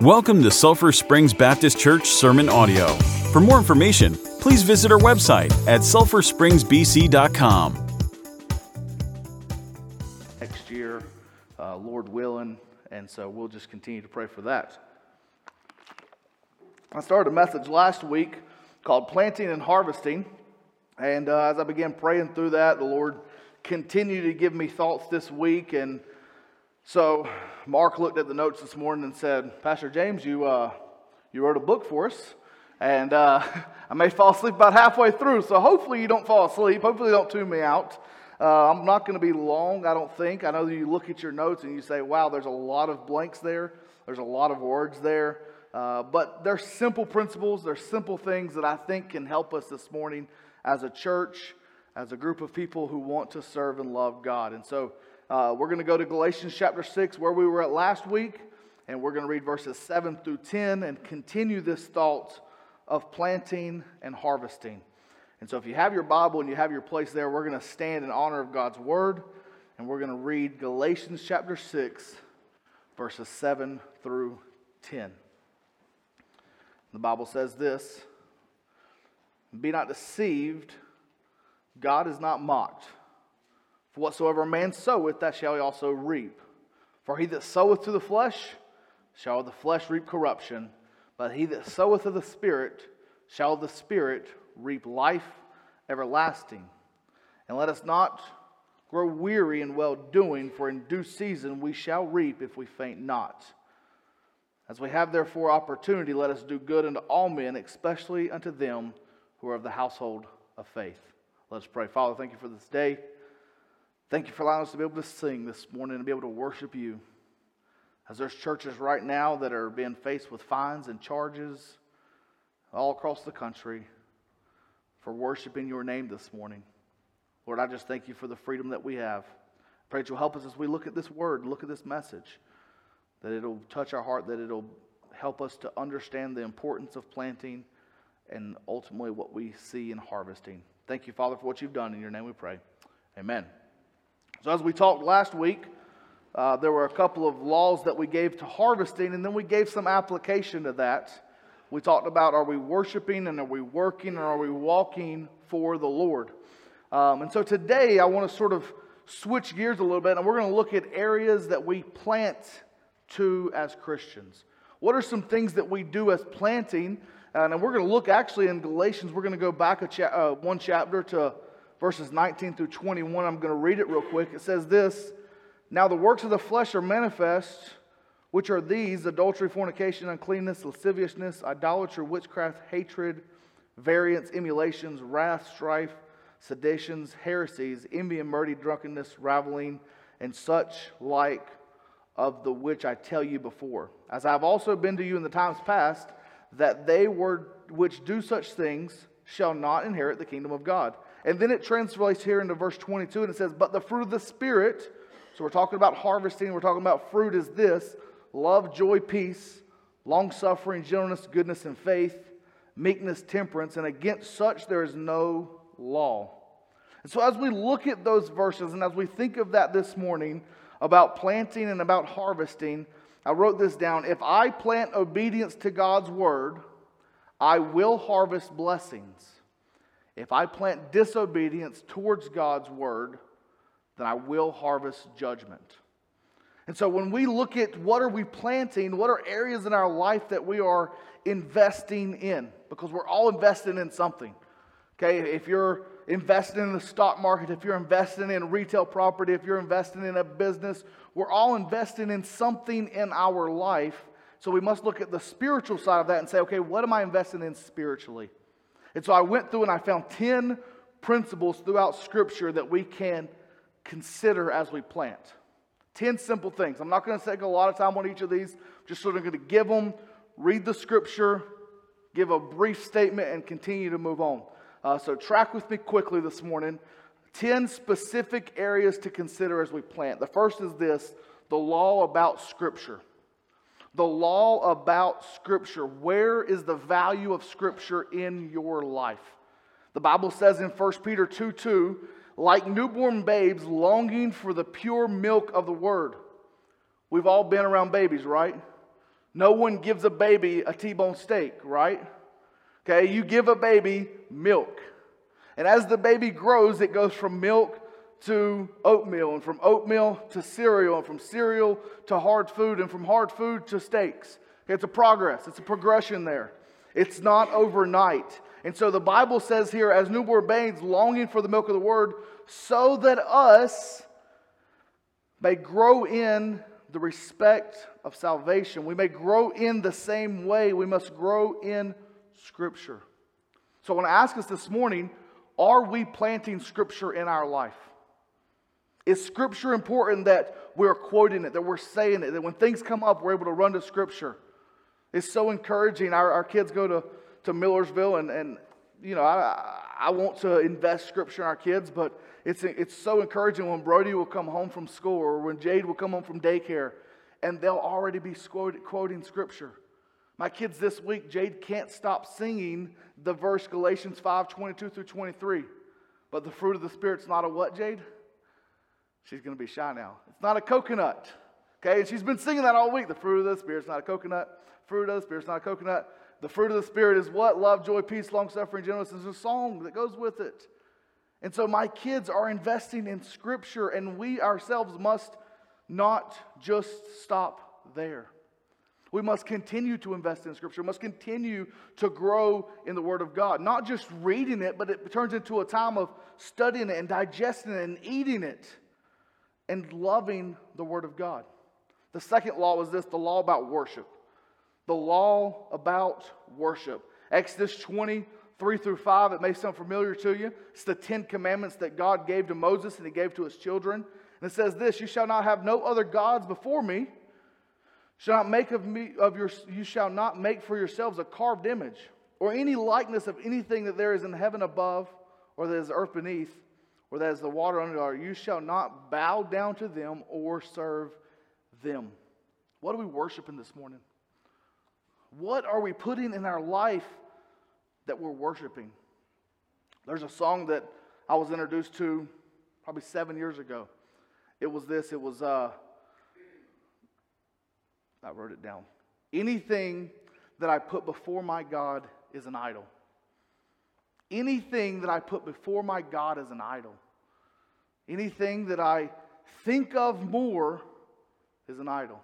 Welcome to Sulphur Springs Baptist Church Sermon Audio. For more information, please visit our website at sulphurspringsbc.com. Next year, uh, Lord willing, and so we'll just continue to pray for that. I started a message last week called Planting and Harvesting, and uh, as I began praying through that, the Lord continued to give me thoughts this week, and so Mark looked at the notes this morning and said, Pastor James, you, uh, you wrote a book for us. And uh, I may fall asleep about halfway through, so hopefully you don't fall asleep. Hopefully you don't tune me out. Uh, I'm not going to be long, I don't think. I know that you look at your notes and you say, wow, there's a lot of blanks there, there's a lot of words there. Uh, but they're simple principles, they're simple things that I think can help us this morning as a church, as a group of people who want to serve and love God. And so uh, we're going to go to Galatians chapter 6, where we were at last week, and we're going to read verses 7 through 10 and continue this thought of planting and harvesting. And so, if you have your Bible and you have your place there, we're going to stand in honor of God's word, and we're going to read Galatians chapter 6, verses 7 through 10. The Bible says this Be not deceived, God is not mocked. For whatsoever a man soweth, that shall he also reap. For he that soweth to the flesh shall the flesh reap corruption, but he that soweth of the Spirit shall the Spirit reap life everlasting. And let us not grow weary in well doing, for in due season we shall reap if we faint not. As we have therefore opportunity, let us do good unto all men, especially unto them who are of the household of faith. Let us pray. Father, thank you for this day. Thank you for allowing us to be able to sing this morning and be able to worship you. As there's churches right now that are being faced with fines and charges all across the country for worshiping your name this morning. Lord, I just thank you for the freedom that we have. Pray that you'll help us as we look at this word, look at this message, that it'll touch our heart, that it'll help us to understand the importance of planting and ultimately what we see in harvesting. Thank you, Father, for what you've done. In your name we pray. Amen. So, as we talked last week, uh, there were a couple of laws that we gave to harvesting, and then we gave some application to that. We talked about are we worshiping and are we working and are we walking for the Lord? Um, and so today I want to sort of switch gears a little bit, and we're going to look at areas that we plant to as Christians. What are some things that we do as planting? and we're going to look actually in Galatians, we're going to go back a cha- uh, one chapter to verses 19 through 21. I'm going to read it real quick. It says this Now the works of the flesh are manifest, which are these adultery, fornication, uncleanness, lasciviousness, idolatry, witchcraft, hatred, variance, emulations, wrath, strife, seditions, heresies, envy and murder, drunkenness, raveling, and such like of the which I tell you before. As I have also been to you in the times past, that they were which do such things shall not inherit the kingdom of God. And then it translates here into verse 22 and it says, But the fruit of the Spirit, so we're talking about harvesting, we're talking about fruit, is this love, joy, peace, long suffering, gentleness, goodness, and faith, meekness, temperance, and against such there is no law. And so as we look at those verses and as we think of that this morning about planting and about harvesting, I wrote this down. If I plant obedience to God's word, I will harvest blessings. If I plant disobedience towards God's word, then I will harvest judgment. And so when we look at what are we planting, what are areas in our life that we are investing in? Because we're all investing in something. Okay, if you're investing in the stock market, if you're investing in retail property, if you're investing in a business, we're all investing in something in our life. So we must look at the spiritual side of that and say, okay, what am I investing in spiritually? And so I went through and I found 10 principles throughout Scripture that we can consider as we plant. 10 simple things. I'm not going to take a lot of time on each of these, just sort of going to give them, read the Scripture, give a brief statement, and continue to move on. Uh, so track with me quickly this morning. 10 specific areas to consider as we plant. The first is this the law about Scripture the law about Scripture. Where is the value of Scripture in your life? The Bible says in 1 Peter 2 2, like newborn babes longing for the pure milk of the Word. We've all been around babies, right? No one gives a baby a T bone steak, right? Okay, you give a baby milk. And as the baby grows, it goes from milk to oatmeal, and from oatmeal to cereal, and from cereal to hard food, and from hard food to steaks. It's a progress, it's a progression there. It's not overnight. And so the Bible says here, as newborn babes longing for the milk of the word, so that us may grow in the respect of salvation. We may grow in the same way. We must grow in Scripture. So I want to ask us this morning are we planting Scripture in our life? Is Scripture important that we're quoting it, that we're saying it, that when things come up, we're able to run to Scripture? It's so encouraging. Our, our kids go to, to Millersville, and, and you know, I, I want to invest Scripture in our kids, but it's, it's so encouraging when Brody will come home from school or when Jade will come home from daycare and they'll already be quoting Scripture. My kids this week, Jade can't stop singing the verse Galatians 5 22 through 23. But the fruit of the Spirit's not a what, Jade? She's going to be shy now. It's not a coconut. Okay, and she's been singing that all week. The fruit of the Spirit's not a coconut. Fruit of the Spirit's not a coconut. The fruit of the Spirit is what? Love, joy, peace, long suffering, gentleness. There's a song that goes with it. And so my kids are investing in Scripture, and we ourselves must not just stop there. We must continue to invest in Scripture. We must continue to grow in the Word of God. Not just reading it, but it turns into a time of studying it and digesting it and eating it and loving the Word of God. The second law was this the law about worship. The law about worship. Exodus 20, 3 through 5, it may sound familiar to you. It's the Ten Commandments that God gave to Moses and he gave to his children. And it says this You shall not have no other gods before me. Shall not make of me of your you shall not make for yourselves a carved image, or any likeness of anything that there is in heaven above, or that is earth beneath, or that is the water under. You shall not bow down to them or serve them. What are we worshiping this morning? What are we putting in our life that we're worshiping. There's a song that I was introduced to probably seven years ago. It was this it was, uh, I wrote it down. Anything that I put before my God is an idol. Anything that I put before my God is an idol. Anything that I think of more is an idol.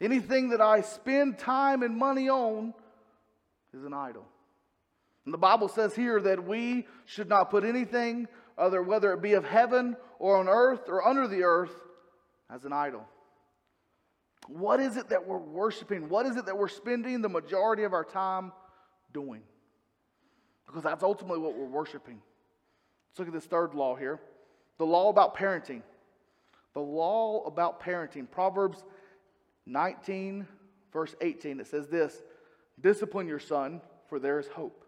Anything that I spend time and money on is an idol. And the Bible says here that we should not put anything, other, whether it be of heaven or on earth or under the earth, as an idol. What is it that we're worshiping? What is it that we're spending the majority of our time doing? Because that's ultimately what we're worshiping. Let's look at this third law here the law about parenting. The law about parenting. Proverbs 19, verse 18, it says this Discipline your son, for there is hope.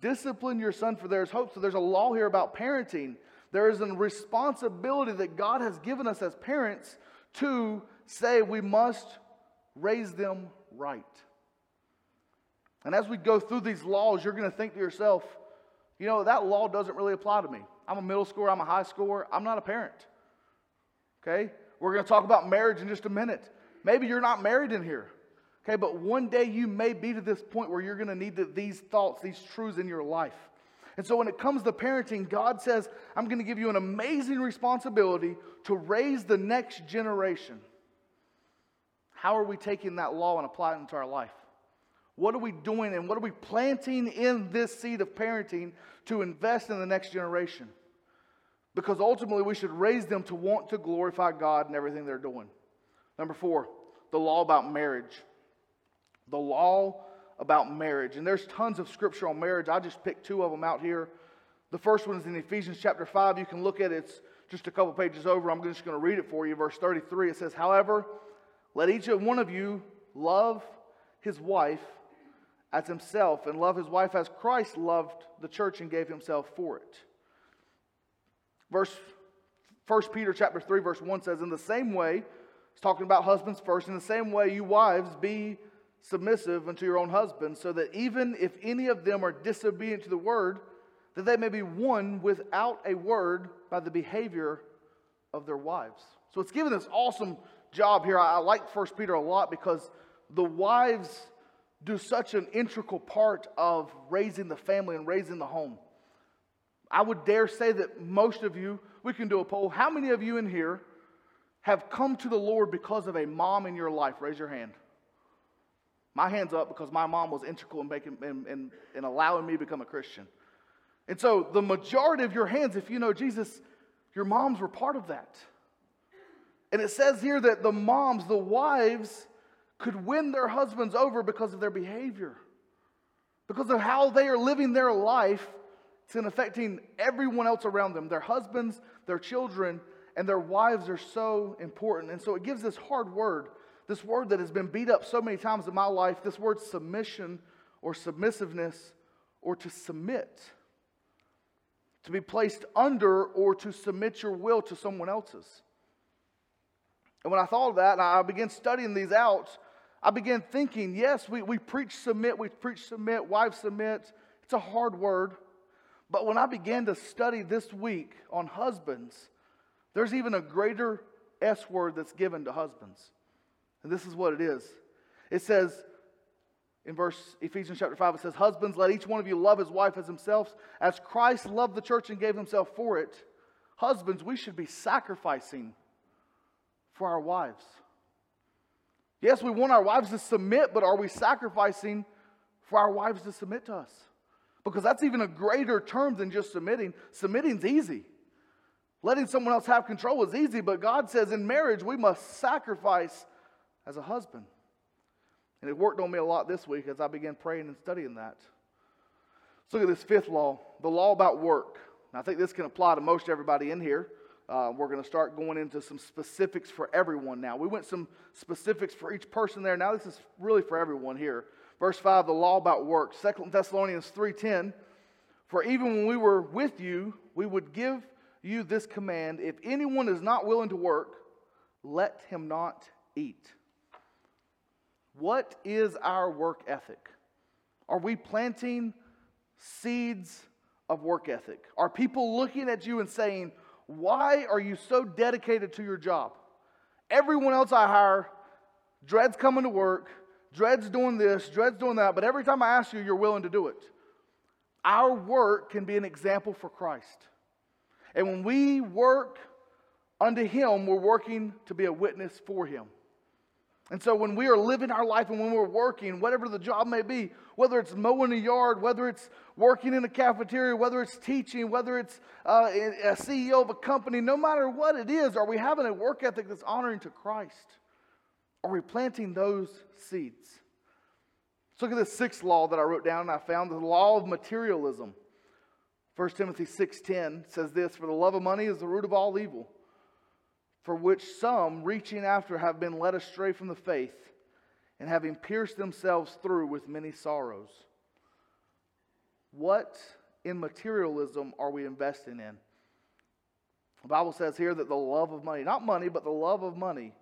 Discipline your son, for there is hope. So there's a law here about parenting. There is a responsibility that God has given us as parents to say we must raise them right. And as we go through these laws, you're going to think to yourself, you know, that law doesn't really apply to me. I'm a middle schooler, I'm a high schooler, I'm not a parent. Okay? We're going to talk about marriage in just a minute. Maybe you're not married in here. Okay, but one day you may be to this point where you're going to need the, these thoughts, these truths in your life. And so when it comes to parenting, God says, I'm going to give you an amazing responsibility to raise the next generation. How are we taking that law and applying it into our life? What are we doing and what are we planting in this seed of parenting to invest in the next generation? Because ultimately, we should raise them to want to glorify God in everything they're doing. Number four, the law about marriage the law about marriage. And there's tons of scripture on marriage. I just picked two of them out here. The first one is in Ephesians chapter 5. You can look at it, it's just a couple pages over. I'm just going to read it for you. Verse 33 it says, However, let each one of you love his wife as himself, and love his wife as Christ loved the church and gave himself for it. Verse 1 Peter chapter 3, verse 1 says, In the same way, it's talking about husbands first, in the same way, you wives be submissive unto your own husbands, so that even if any of them are disobedient to the word, that they may be won without a word by the behavior of their wives. So it's given this awesome job here. I, I like First Peter a lot because the wives do such an integral part of raising the family and raising the home. I would dare say that most of you, we can do a poll. How many of you in here have come to the Lord because of a mom in your life? Raise your hand. My hand's up because my mom was integral in, making, in, in, in allowing me to become a Christian. And so, the majority of your hands, if you know Jesus, your moms were part of that. And it says here that the moms, the wives, could win their husbands over because of their behavior, because of how they are living their life. It's in affecting everyone else around them. Their husbands, their children, and their wives are so important. And so it gives this hard word, this word that has been beat up so many times in my life, this word submission or submissiveness or to submit. To be placed under or to submit your will to someone else's. And when I thought of that and I began studying these out, I began thinking, yes, we, we preach submit, we preach submit, wives submit. It's a hard word. But when I began to study this week on husbands, there's even a greater S word that's given to husbands. And this is what it is it says, in verse Ephesians chapter 5, it says, Husbands, let each one of you love his wife as himself, as Christ loved the church and gave himself for it. Husbands, we should be sacrificing for our wives. Yes, we want our wives to submit, but are we sacrificing for our wives to submit to us? Because that's even a greater term than just submitting. Submitting's easy. Letting someone else have control is easy, but God says in marriage we must sacrifice as a husband. And it worked on me a lot this week as I began praying and studying that. Let's look at this fifth law, the law about work. Now, I think this can apply to most everybody in here. Uh, we're going to start going into some specifics for everyone now. We went some specifics for each person there. Now this is really for everyone here. Verse 5, the law about work. Second Thessalonians 3.10, For even when we were with you, we would give you this command, if anyone is not willing to work, let him not eat. What is our work ethic? Are we planting seeds of work ethic? Are people looking at you and saying, why are you so dedicated to your job? Everyone else I hire, Dread's coming to work, Dread's doing this, Dread's doing that, but every time I ask you, you're willing to do it. Our work can be an example for Christ. And when we work unto Him, we're working to be a witness for Him. And so when we are living our life and when we're working, whatever the job may be, whether it's mowing a yard, whether it's working in a cafeteria, whether it's teaching, whether it's uh, a CEO of a company, no matter what it is, are we having a work ethic that's honoring to Christ? Are we planting those seeds? Let's look at this sixth law that I wrote down and I found the law of materialism. 1 Timothy 6.10 says this, For the love of money is the root of all evil for which some, reaching after, have been led astray from the faith, and having pierced themselves through with many sorrows. What in materialism are we investing in? The Bible says here that the love of money, not money, but the love of money,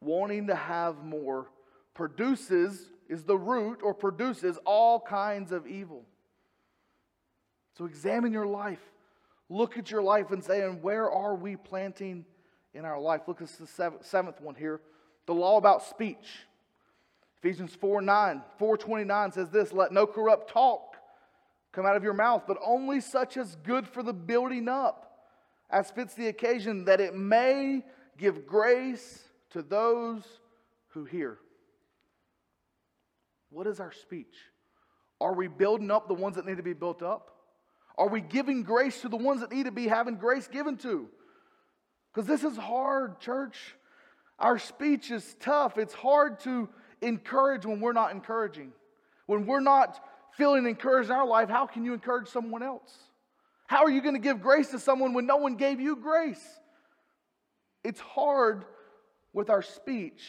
wanting to have more, produces, is the root, or produces all kinds of evil. So examine your life. Look at your life and say, and where are we planting in our life. Look at the seventh one here the law about speech. Ephesians 4 9, 429 says this Let no corrupt talk come out of your mouth, but only such as good for the building up, as fits the occasion, that it may give grace to those who hear. What is our speech? Are we building up the ones that need to be built up? Are we giving grace to the ones that need to be having grace given to? Because this is hard, church. Our speech is tough. It's hard to encourage when we're not encouraging. When we're not feeling encouraged in our life, how can you encourage someone else? How are you going to give grace to someone when no one gave you grace? It's hard with our speech,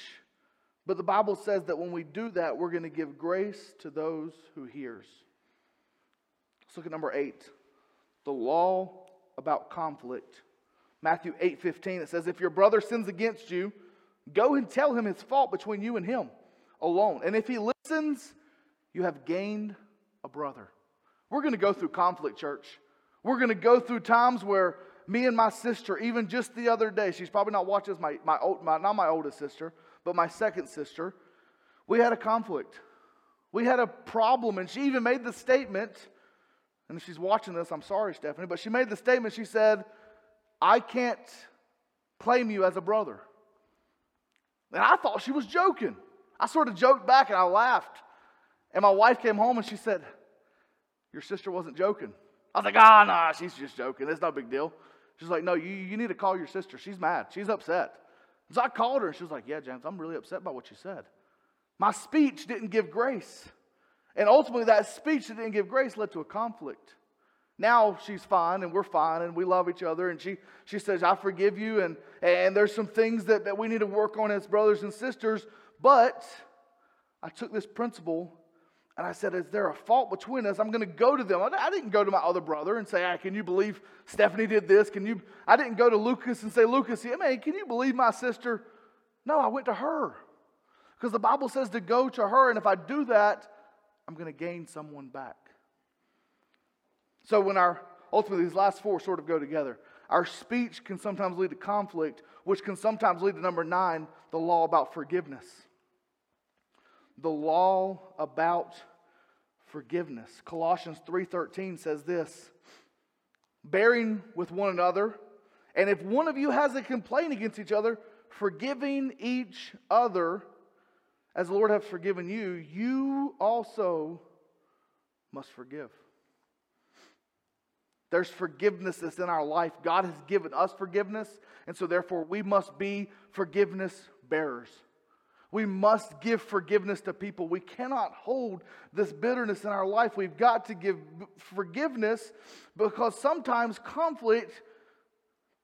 but the Bible says that when we do that, we're going to give grace to those who hears. Let's look at number eight the law about conflict. Matthew 8 15, it says, If your brother sins against you, go and tell him his fault between you and him alone. And if he listens, you have gained a brother. We're going to go through conflict, church. We're going to go through times where me and my sister, even just the other day, she's probably not watching my, my, my, not my oldest sister, but my second sister, we had a conflict. We had a problem, and she even made the statement, and she's watching this, I'm sorry, Stephanie, but she made the statement, she said, I can't claim you as a brother. And I thought she was joking. I sort of joked back and I laughed. And my wife came home and she said, Your sister wasn't joking. I was like, Ah, oh, nah, she's just joking. It's no big deal. She's like, No, you, you need to call your sister. She's mad. She's upset. So I called her and she was like, Yeah, James, I'm really upset by what you said. My speech didn't give grace. And ultimately, that speech that didn't give grace led to a conflict. Now she's fine and we're fine and we love each other. And she, she says, I forgive you. And, and there's some things that, that we need to work on as brothers and sisters. But I took this principle and I said, Is there a fault between us? I'm going to go to them. I didn't go to my other brother and say, hey, Can you believe Stephanie did this? Can you? I didn't go to Lucas and say, Lucas, man, can you believe my sister? No, I went to her. Because the Bible says to go to her. And if I do that, I'm going to gain someone back. So when our ultimately these last four sort of go together. Our speech can sometimes lead to conflict, which can sometimes lead to number nine, the law about forgiveness. The law about forgiveness. Colossians 3:13 says this: bearing with one another, and if one of you has a complaint against each other, forgiving each other as the Lord has forgiven you, you also must forgive. There's forgiveness that's in our life. God has given us forgiveness, and so therefore we must be forgiveness bearers. We must give forgiveness to people. We cannot hold this bitterness in our life. We've got to give forgiveness because sometimes conflict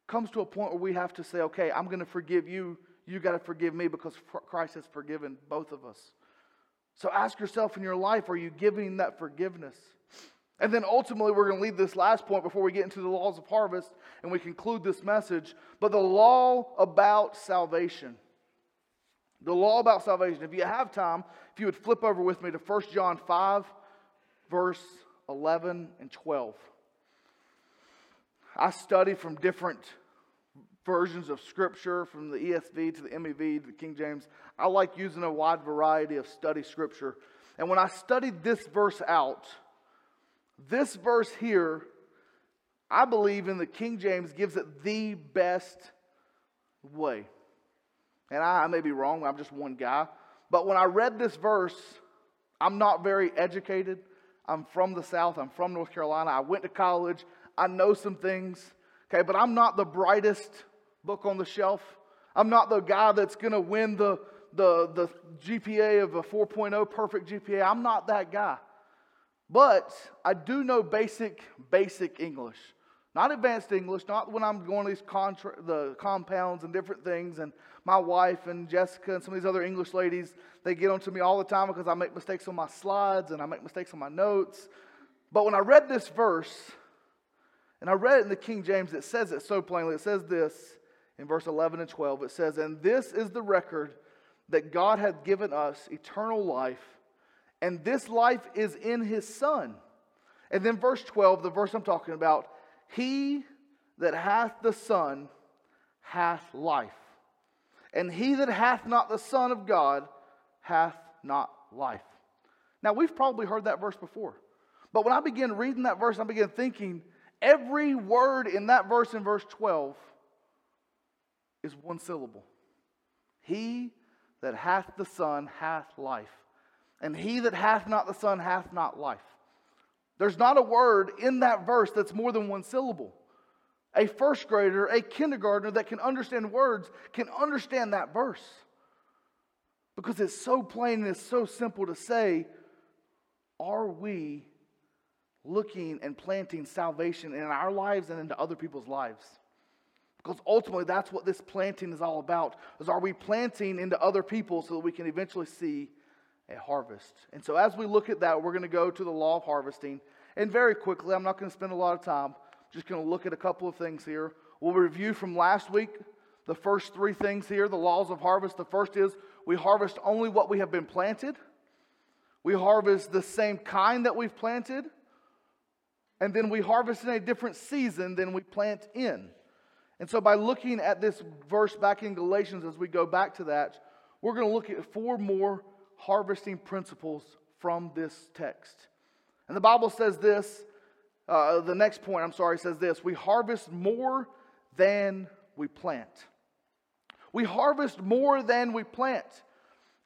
comes to a point where we have to say, okay, I'm going to forgive you. You got to forgive me because Christ has forgiven both of us. So ask yourself in your life are you giving that forgiveness? And then ultimately, we're going to leave this last point before we get into the laws of harvest and we conclude this message. But the law about salvation. The law about salvation. If you have time, if you would flip over with me to 1 John 5, verse 11 and 12. I study from different versions of Scripture, from the ESV to the MEV to the King James. I like using a wide variety of study Scripture. And when I studied this verse out, this verse here, I believe in the King James, gives it the best way. And I, I may be wrong, I'm just one guy. But when I read this verse, I'm not very educated. I'm from the South, I'm from North Carolina. I went to college, I know some things, okay, but I'm not the brightest book on the shelf. I'm not the guy that's going to win the, the, the GPA of a 4.0 perfect GPA. I'm not that guy. But I do know basic, basic English. Not advanced English, not when I'm going to these contra- the compounds and different things. And my wife and Jessica and some of these other English ladies, they get onto me all the time because I make mistakes on my slides and I make mistakes on my notes. But when I read this verse, and I read it in the King James, it says it so plainly. It says this in verse 11 and 12. It says, And this is the record that God hath given us eternal life and this life is in his Son. And then verse 12, the verse I'm talking about, he that hath the Son hath life. And he that hath not the Son of God hath not life. Now, we've probably heard that verse before. But when I begin reading that verse, I begin thinking every word in that verse in verse 12 is one syllable. He that hath the Son hath life and he that hath not the Son hath not life. There's not a word in that verse that's more than one syllable. A first grader, a kindergartner that can understand words can understand that verse because it's so plain and it's so simple to say, Are we looking and planting salvation in our lives and into other people's lives? Because ultimately, that's what this planting is all about. Is are we planting into other people so that we can eventually see harvest. And so, as we look at that, we're going to go to the law of harvesting. And very quickly, I'm not going to spend a lot of time, I'm just going to look at a couple of things here. We'll review from last week the first three things here the laws of harvest. The first is we harvest only what we have been planted, we harvest the same kind that we've planted, and then we harvest in a different season than we plant in. And so, by looking at this verse back in Galatians, as we go back to that, we're going to look at four more harvesting principles from this text. And the Bible says this, uh, the next point, I'm sorry, says this we harvest more than we plant. We harvest more than we plant.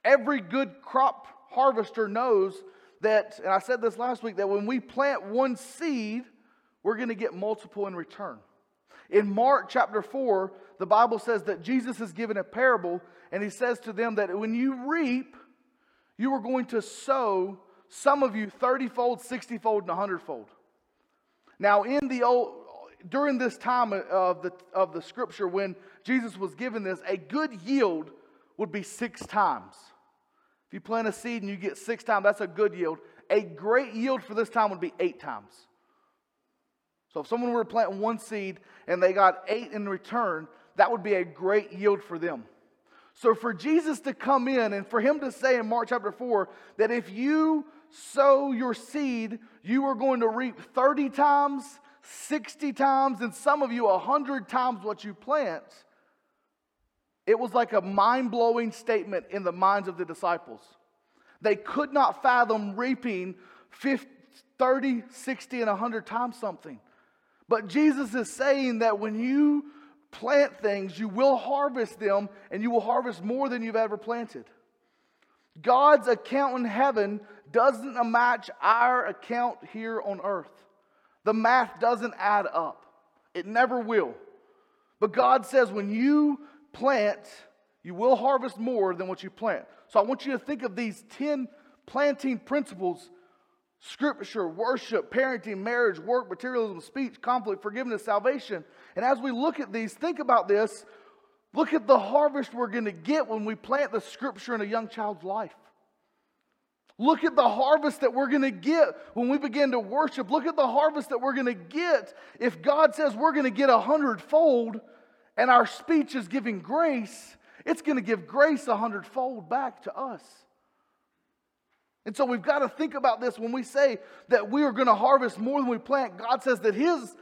Every good crop harvester knows that, and I said this last week, that when we plant one seed, we're going to get multiple in return. In Mark chapter 4, the Bible says that Jesus is given a parable, and he says to them that when you reap, you are going to sow some of you 30 fold, 60 fold, and 100 fold. Now, in the old, during this time of the, of the scripture, when Jesus was given this, a good yield would be six times. If you plant a seed and you get six times, that's a good yield. A great yield for this time would be eight times. So if someone were to plant one seed and they got eight in return, that would be a great yield for them. So for Jesus to come in and for him to say in Mark chapter 4 that if you sow your seed, you are going to reap 30 times, 60 times, and some of you 100 times what you plant it was like a mind blowing statement in the minds of the disciples. They could not fathom reaping 50, 30, 60, and 100 times something. But Jesus is saying that when you plant things, you will harvest them, and you will harvest more than you've ever planted. God's account in heaven doesn't match our account here on earth. The math doesn't add up, it never will. But God says when you plant, you will harvest more than what you plant. So I want you to think of these 10 planting principles scripture, worship, parenting, marriage, work, materialism, speech, conflict, forgiveness, salvation. And as we look at these, think about this. Look at the harvest we're going to get when we plant the scripture in a young child's life. Look at the harvest that we're going to get when we begin to worship. Look at the harvest that we're going to get if God says we're going to get a hundredfold and our speech is giving grace, it's going to give grace a hundredfold back to us. And so we've got to think about this when we say that we are going to harvest more than we plant. God says that His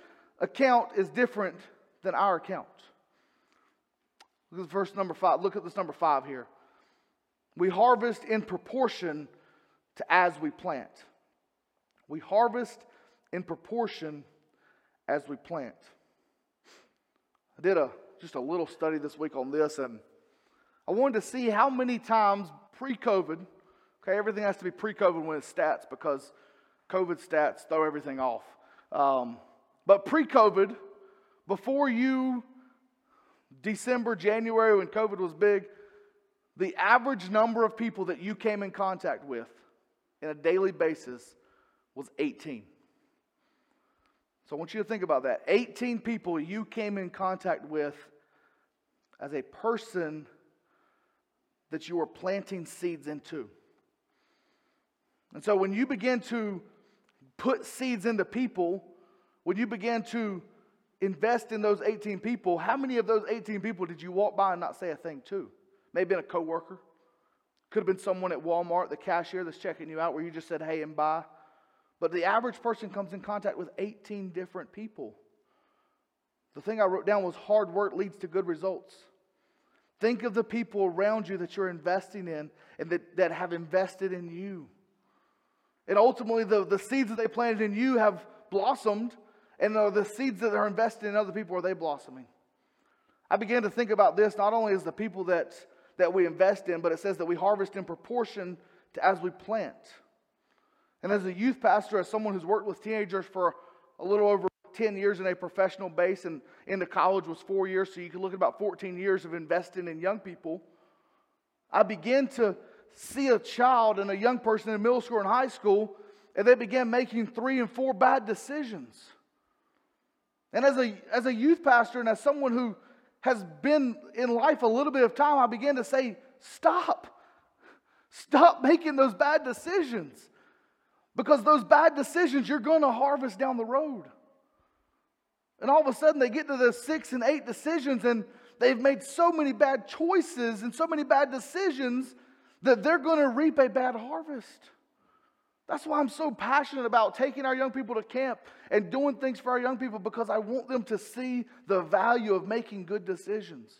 account is different than our account. Look at verse number five. Look at this number five here. We harvest in proportion to as we plant. We harvest in proportion as we plant. I did a just a little study this week on this, and I wanted to see how many times pre COVID, okay, everything has to be pre COVID when it's stats because COVID stats throw everything off. Um, but pre COVID, before you, December, January, when COVID was big, the average number of people that you came in contact with in a daily basis was 18. So I want you to think about that. 18 people you came in contact with as a person that you were planting seeds into. And so when you begin to put seeds into people, when you begin to invest in those 18 people, how many of those 18 people did you walk by and not say a thing to? Maybe been a coworker. Could have been someone at Walmart, the cashier that's checking you out, where you just said hey and bye. But the average person comes in contact with 18 different people. The thing I wrote down was hard work leads to good results. Think of the people around you that you're investing in and that, that have invested in you. And ultimately, the, the seeds that they planted in you have blossomed, and the, the seeds that are invested in other people are they blossoming? I began to think about this not only as the people that, that we invest in, but it says that we harvest in proportion to as we plant. And as a youth pastor, as someone who's worked with teenagers for a little over 10 years in a professional base, and into college was four years, so you can look at about 14 years of investing in young people. I began to see a child and a young person in middle school and high school, and they began making three and four bad decisions. And as a, as a youth pastor and as someone who has been in life a little bit of time, I began to say, stop. Stop making those bad decisions. Because those bad decisions you're going to harvest down the road. And all of a sudden, they get to the six and eight decisions, and they've made so many bad choices and so many bad decisions that they're going to reap a bad harvest. That's why I'm so passionate about taking our young people to camp and doing things for our young people because I want them to see the value of making good decisions.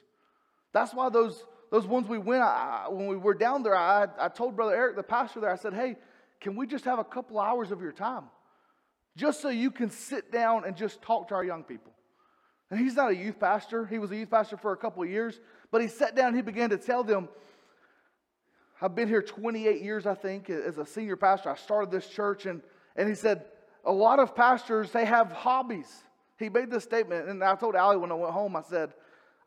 That's why those, those ones we went, I, when we were down there, I, I told Brother Eric, the pastor there, I said, hey, can we just have a couple hours of your time? Just so you can sit down and just talk to our young people. And he's not a youth pastor. He was a youth pastor for a couple of years. But he sat down and he began to tell them, I've been here 28 years, I think, as a senior pastor. I started this church, and, and he said, a lot of pastors, they have hobbies. He made this statement, and I told Allie when I went home, I said,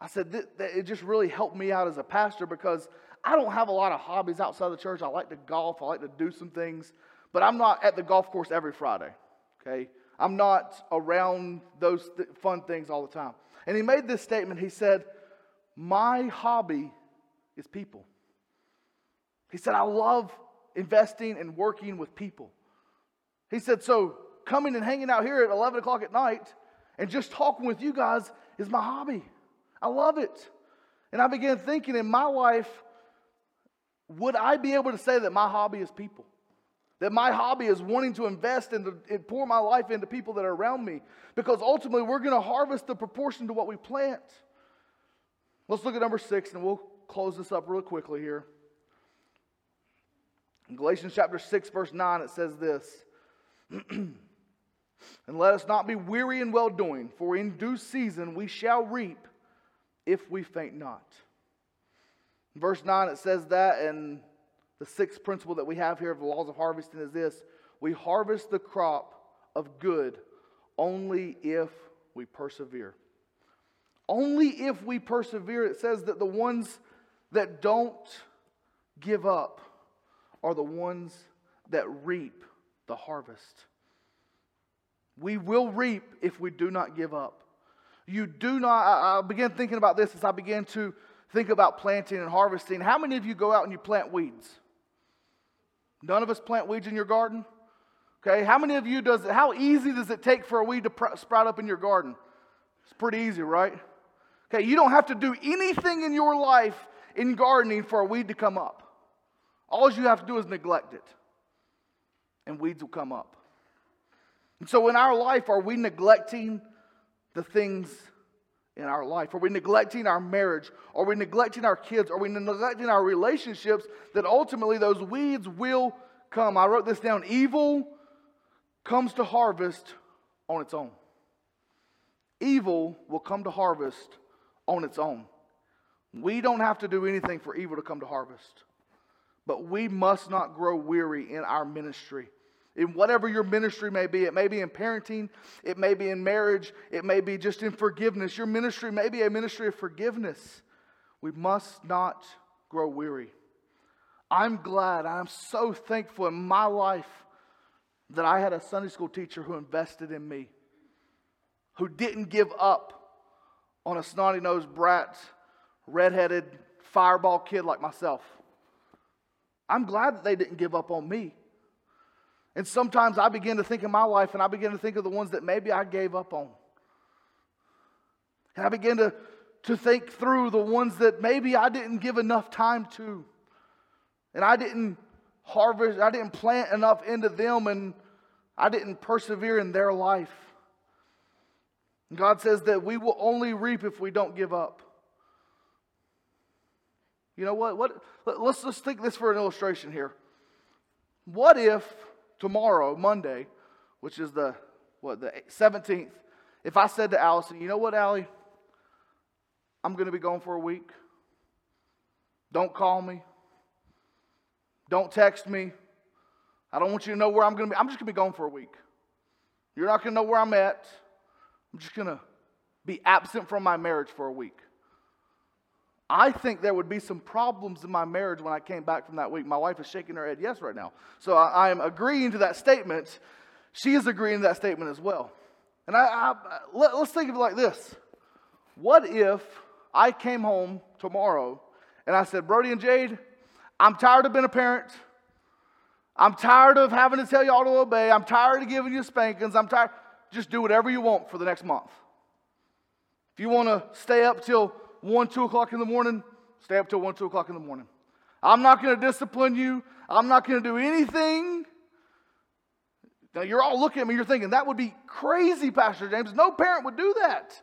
I said, it just really helped me out as a pastor because I don't have a lot of hobbies outside the church. I like to golf, I like to do some things, but I'm not at the golf course every Friday, okay? I'm not around those th- fun things all the time. And he made this statement. He said, My hobby is people. He said, I love investing and working with people. He said, So coming and hanging out here at 11 o'clock at night and just talking with you guys is my hobby. I love it. And I began thinking in my life, would I be able to say that my hobby is people? That my hobby is wanting to invest and, and pour my life into people that are around me. Because ultimately, we're going to harvest the proportion to what we plant. Let's look at number six, and we'll close this up real quickly here. In Galatians chapter 6, verse 9, it says this And let us not be weary in well doing, for in due season we shall reap if we faint not. In verse 9, it says that, and the sixth principle that we have here of the laws of harvesting is this we harvest the crop of good only if we persevere. Only if we persevere. It says that the ones that don't give up are the ones that reap the harvest. We will reap if we do not give up. You do not, I, I began thinking about this as I began to think about planting and harvesting. How many of you go out and you plant weeds? None of us plant weeds in your garden? Okay, how many of you does it, how easy does it take for a weed to pr- sprout up in your garden? It's pretty easy, right? Okay, you don't have to do anything in your life in gardening for a weed to come up. All you have to do is neglect it, and weeds will come up. And so, in our life, are we neglecting the things in our life? Are we neglecting our marriage? Are we neglecting our kids? Are we neglecting our relationships that ultimately those weeds will come? I wrote this down. Evil comes to harvest on its own. Evil will come to harvest on its own. We don't have to do anything for evil to come to harvest. But we must not grow weary in our ministry. In whatever your ministry may be, it may be in parenting, it may be in marriage, it may be just in forgiveness. Your ministry may be a ministry of forgiveness. We must not grow weary. I'm glad, I'm so thankful in my life that I had a Sunday school teacher who invested in me, who didn't give up on a snotty nosed brat, redheaded fireball kid like myself. I'm glad that they didn't give up on me. And sometimes I begin to think of my life and I begin to think of the ones that maybe I gave up on. And I begin to, to think through the ones that maybe I didn't give enough time to. And I didn't harvest, I didn't plant enough into them, and I didn't persevere in their life. And God says that we will only reap if we don't give up. You know what? what let's just think this for an illustration here. What if tomorrow, Monday, which is the what the 17th, if I said to Allison, you know what, Allie? I'm going to be gone for a week. Don't call me. Don't text me. I don't want you to know where I'm going to be. I'm just going to be gone for a week. You're not going to know where I'm at. I'm just going to be absent from my marriage for a week. I think there would be some problems in my marriage when I came back from that week. My wife is shaking her head yes right now. So I, am agreeing to that statement. She is agreeing to that statement as well. And I, I let, let's think of it like this What if I came home tomorrow and I said, Brody and Jade, I'm tired of being a parent. I'm tired of having to tell y'all to obey. I'm tired of giving you spankings. I'm tired. Just do whatever you want for the next month. If you want to stay up till 1, 2 o'clock in the morning, stay up till 1, 2 o'clock in the morning. I'm not going to discipline you. I'm not going to do anything Now, you're all looking at me, you're thinking, that would be crazy, Pastor James. No parent would do that.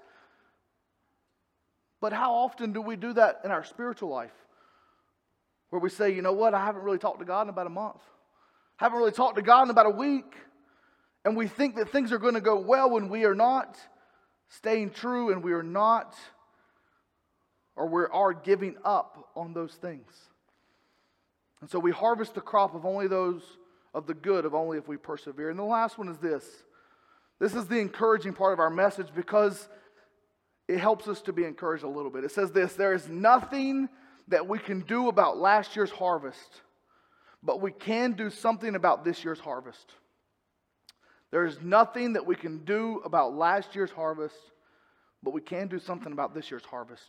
But how often do we do that in our spiritual life? Where we say, you know what, I haven't really talked to God in about a month, I haven't really talked to God in about a week. And we think that things are going to go well when we are not staying true and we are not, or we are giving up on those things. And so we harvest the crop of only those of the good, of only if we persevere. And the last one is this this is the encouraging part of our message because it helps us to be encouraged a little bit. It says this there is nothing that we can do about last year's harvest, but we can do something about this year's harvest. There is nothing that we can do about last year's harvest, but we can do something about this year's harvest.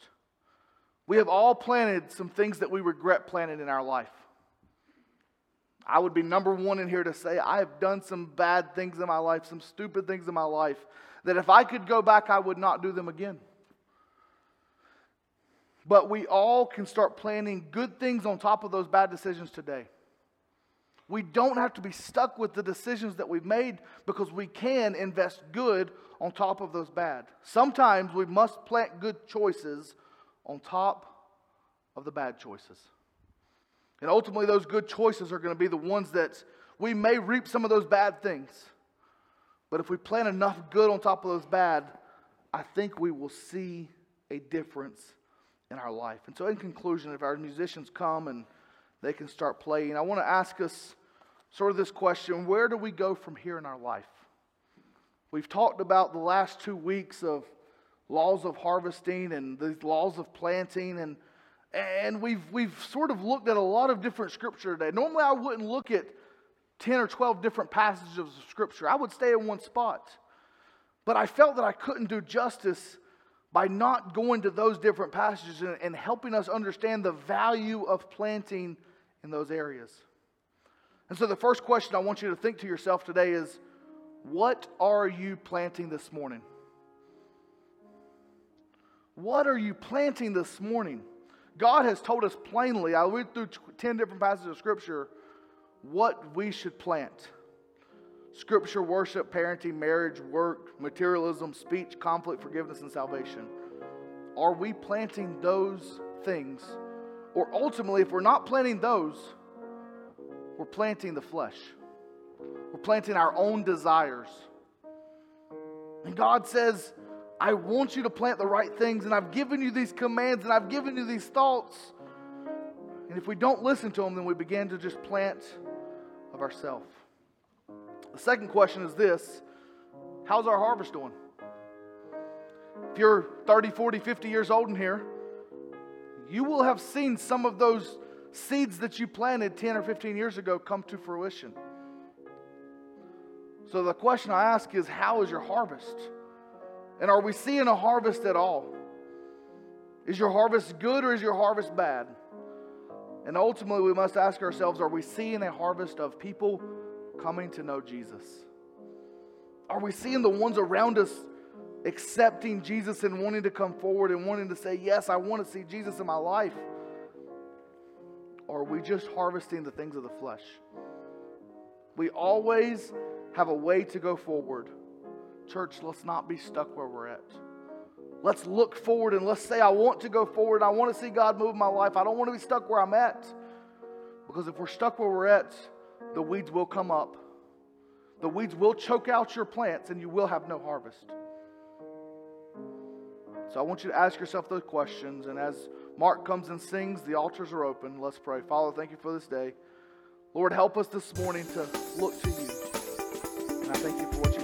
We have all planted some things that we regret planting in our life. I would be number one in here to say, I have done some bad things in my life, some stupid things in my life, that if I could go back, I would not do them again. But we all can start planning good things on top of those bad decisions today. We don't have to be stuck with the decisions that we've made because we can invest good on top of those bad. Sometimes we must plant good choices on top of the bad choices. And ultimately, those good choices are going to be the ones that we may reap some of those bad things. But if we plant enough good on top of those bad, I think we will see a difference in our life. And so, in conclusion, if our musicians come and they can start playing, I want to ask us sort of this question where do we go from here in our life? We've talked about the last two weeks of laws of harvesting and these laws of planting and and we've, we've sort of looked at a lot of different scripture today. Normally, I wouldn't look at 10 or 12 different passages of scripture, I would stay in one spot. But I felt that I couldn't do justice by not going to those different passages and, and helping us understand the value of planting in those areas. And so, the first question I want you to think to yourself today is what are you planting this morning? What are you planting this morning? God has told us plainly, I went through 10 different passages of Scripture, what we should plant. Scripture, worship, parenting, marriage, work, materialism, speech, conflict, forgiveness, and salvation. Are we planting those things? Or ultimately, if we're not planting those, we're planting the flesh. We're planting our own desires. And God says, I want you to plant the right things, and I've given you these commands, and I've given you these thoughts. And if we don't listen to them, then we begin to just plant of ourselves. The second question is this How's our harvest doing? If you're 30, 40, 50 years old in here, you will have seen some of those seeds that you planted 10 or 15 years ago come to fruition. So the question I ask is How is your harvest? And are we seeing a harvest at all? Is your harvest good or is your harvest bad? And ultimately, we must ask ourselves are we seeing a harvest of people coming to know Jesus? Are we seeing the ones around us accepting Jesus and wanting to come forward and wanting to say, Yes, I want to see Jesus in my life? Or are we just harvesting the things of the flesh? We always have a way to go forward. Church, let's not be stuck where we're at. Let's look forward and let's say, I want to go forward. I want to see God move my life. I don't want to be stuck where I'm at. Because if we're stuck where we're at, the weeds will come up. The weeds will choke out your plants and you will have no harvest. So I want you to ask yourself those questions. And as Mark comes and sings, the altars are open. Let's pray. Father, thank you for this day. Lord, help us this morning to look to you. And I thank you for what you've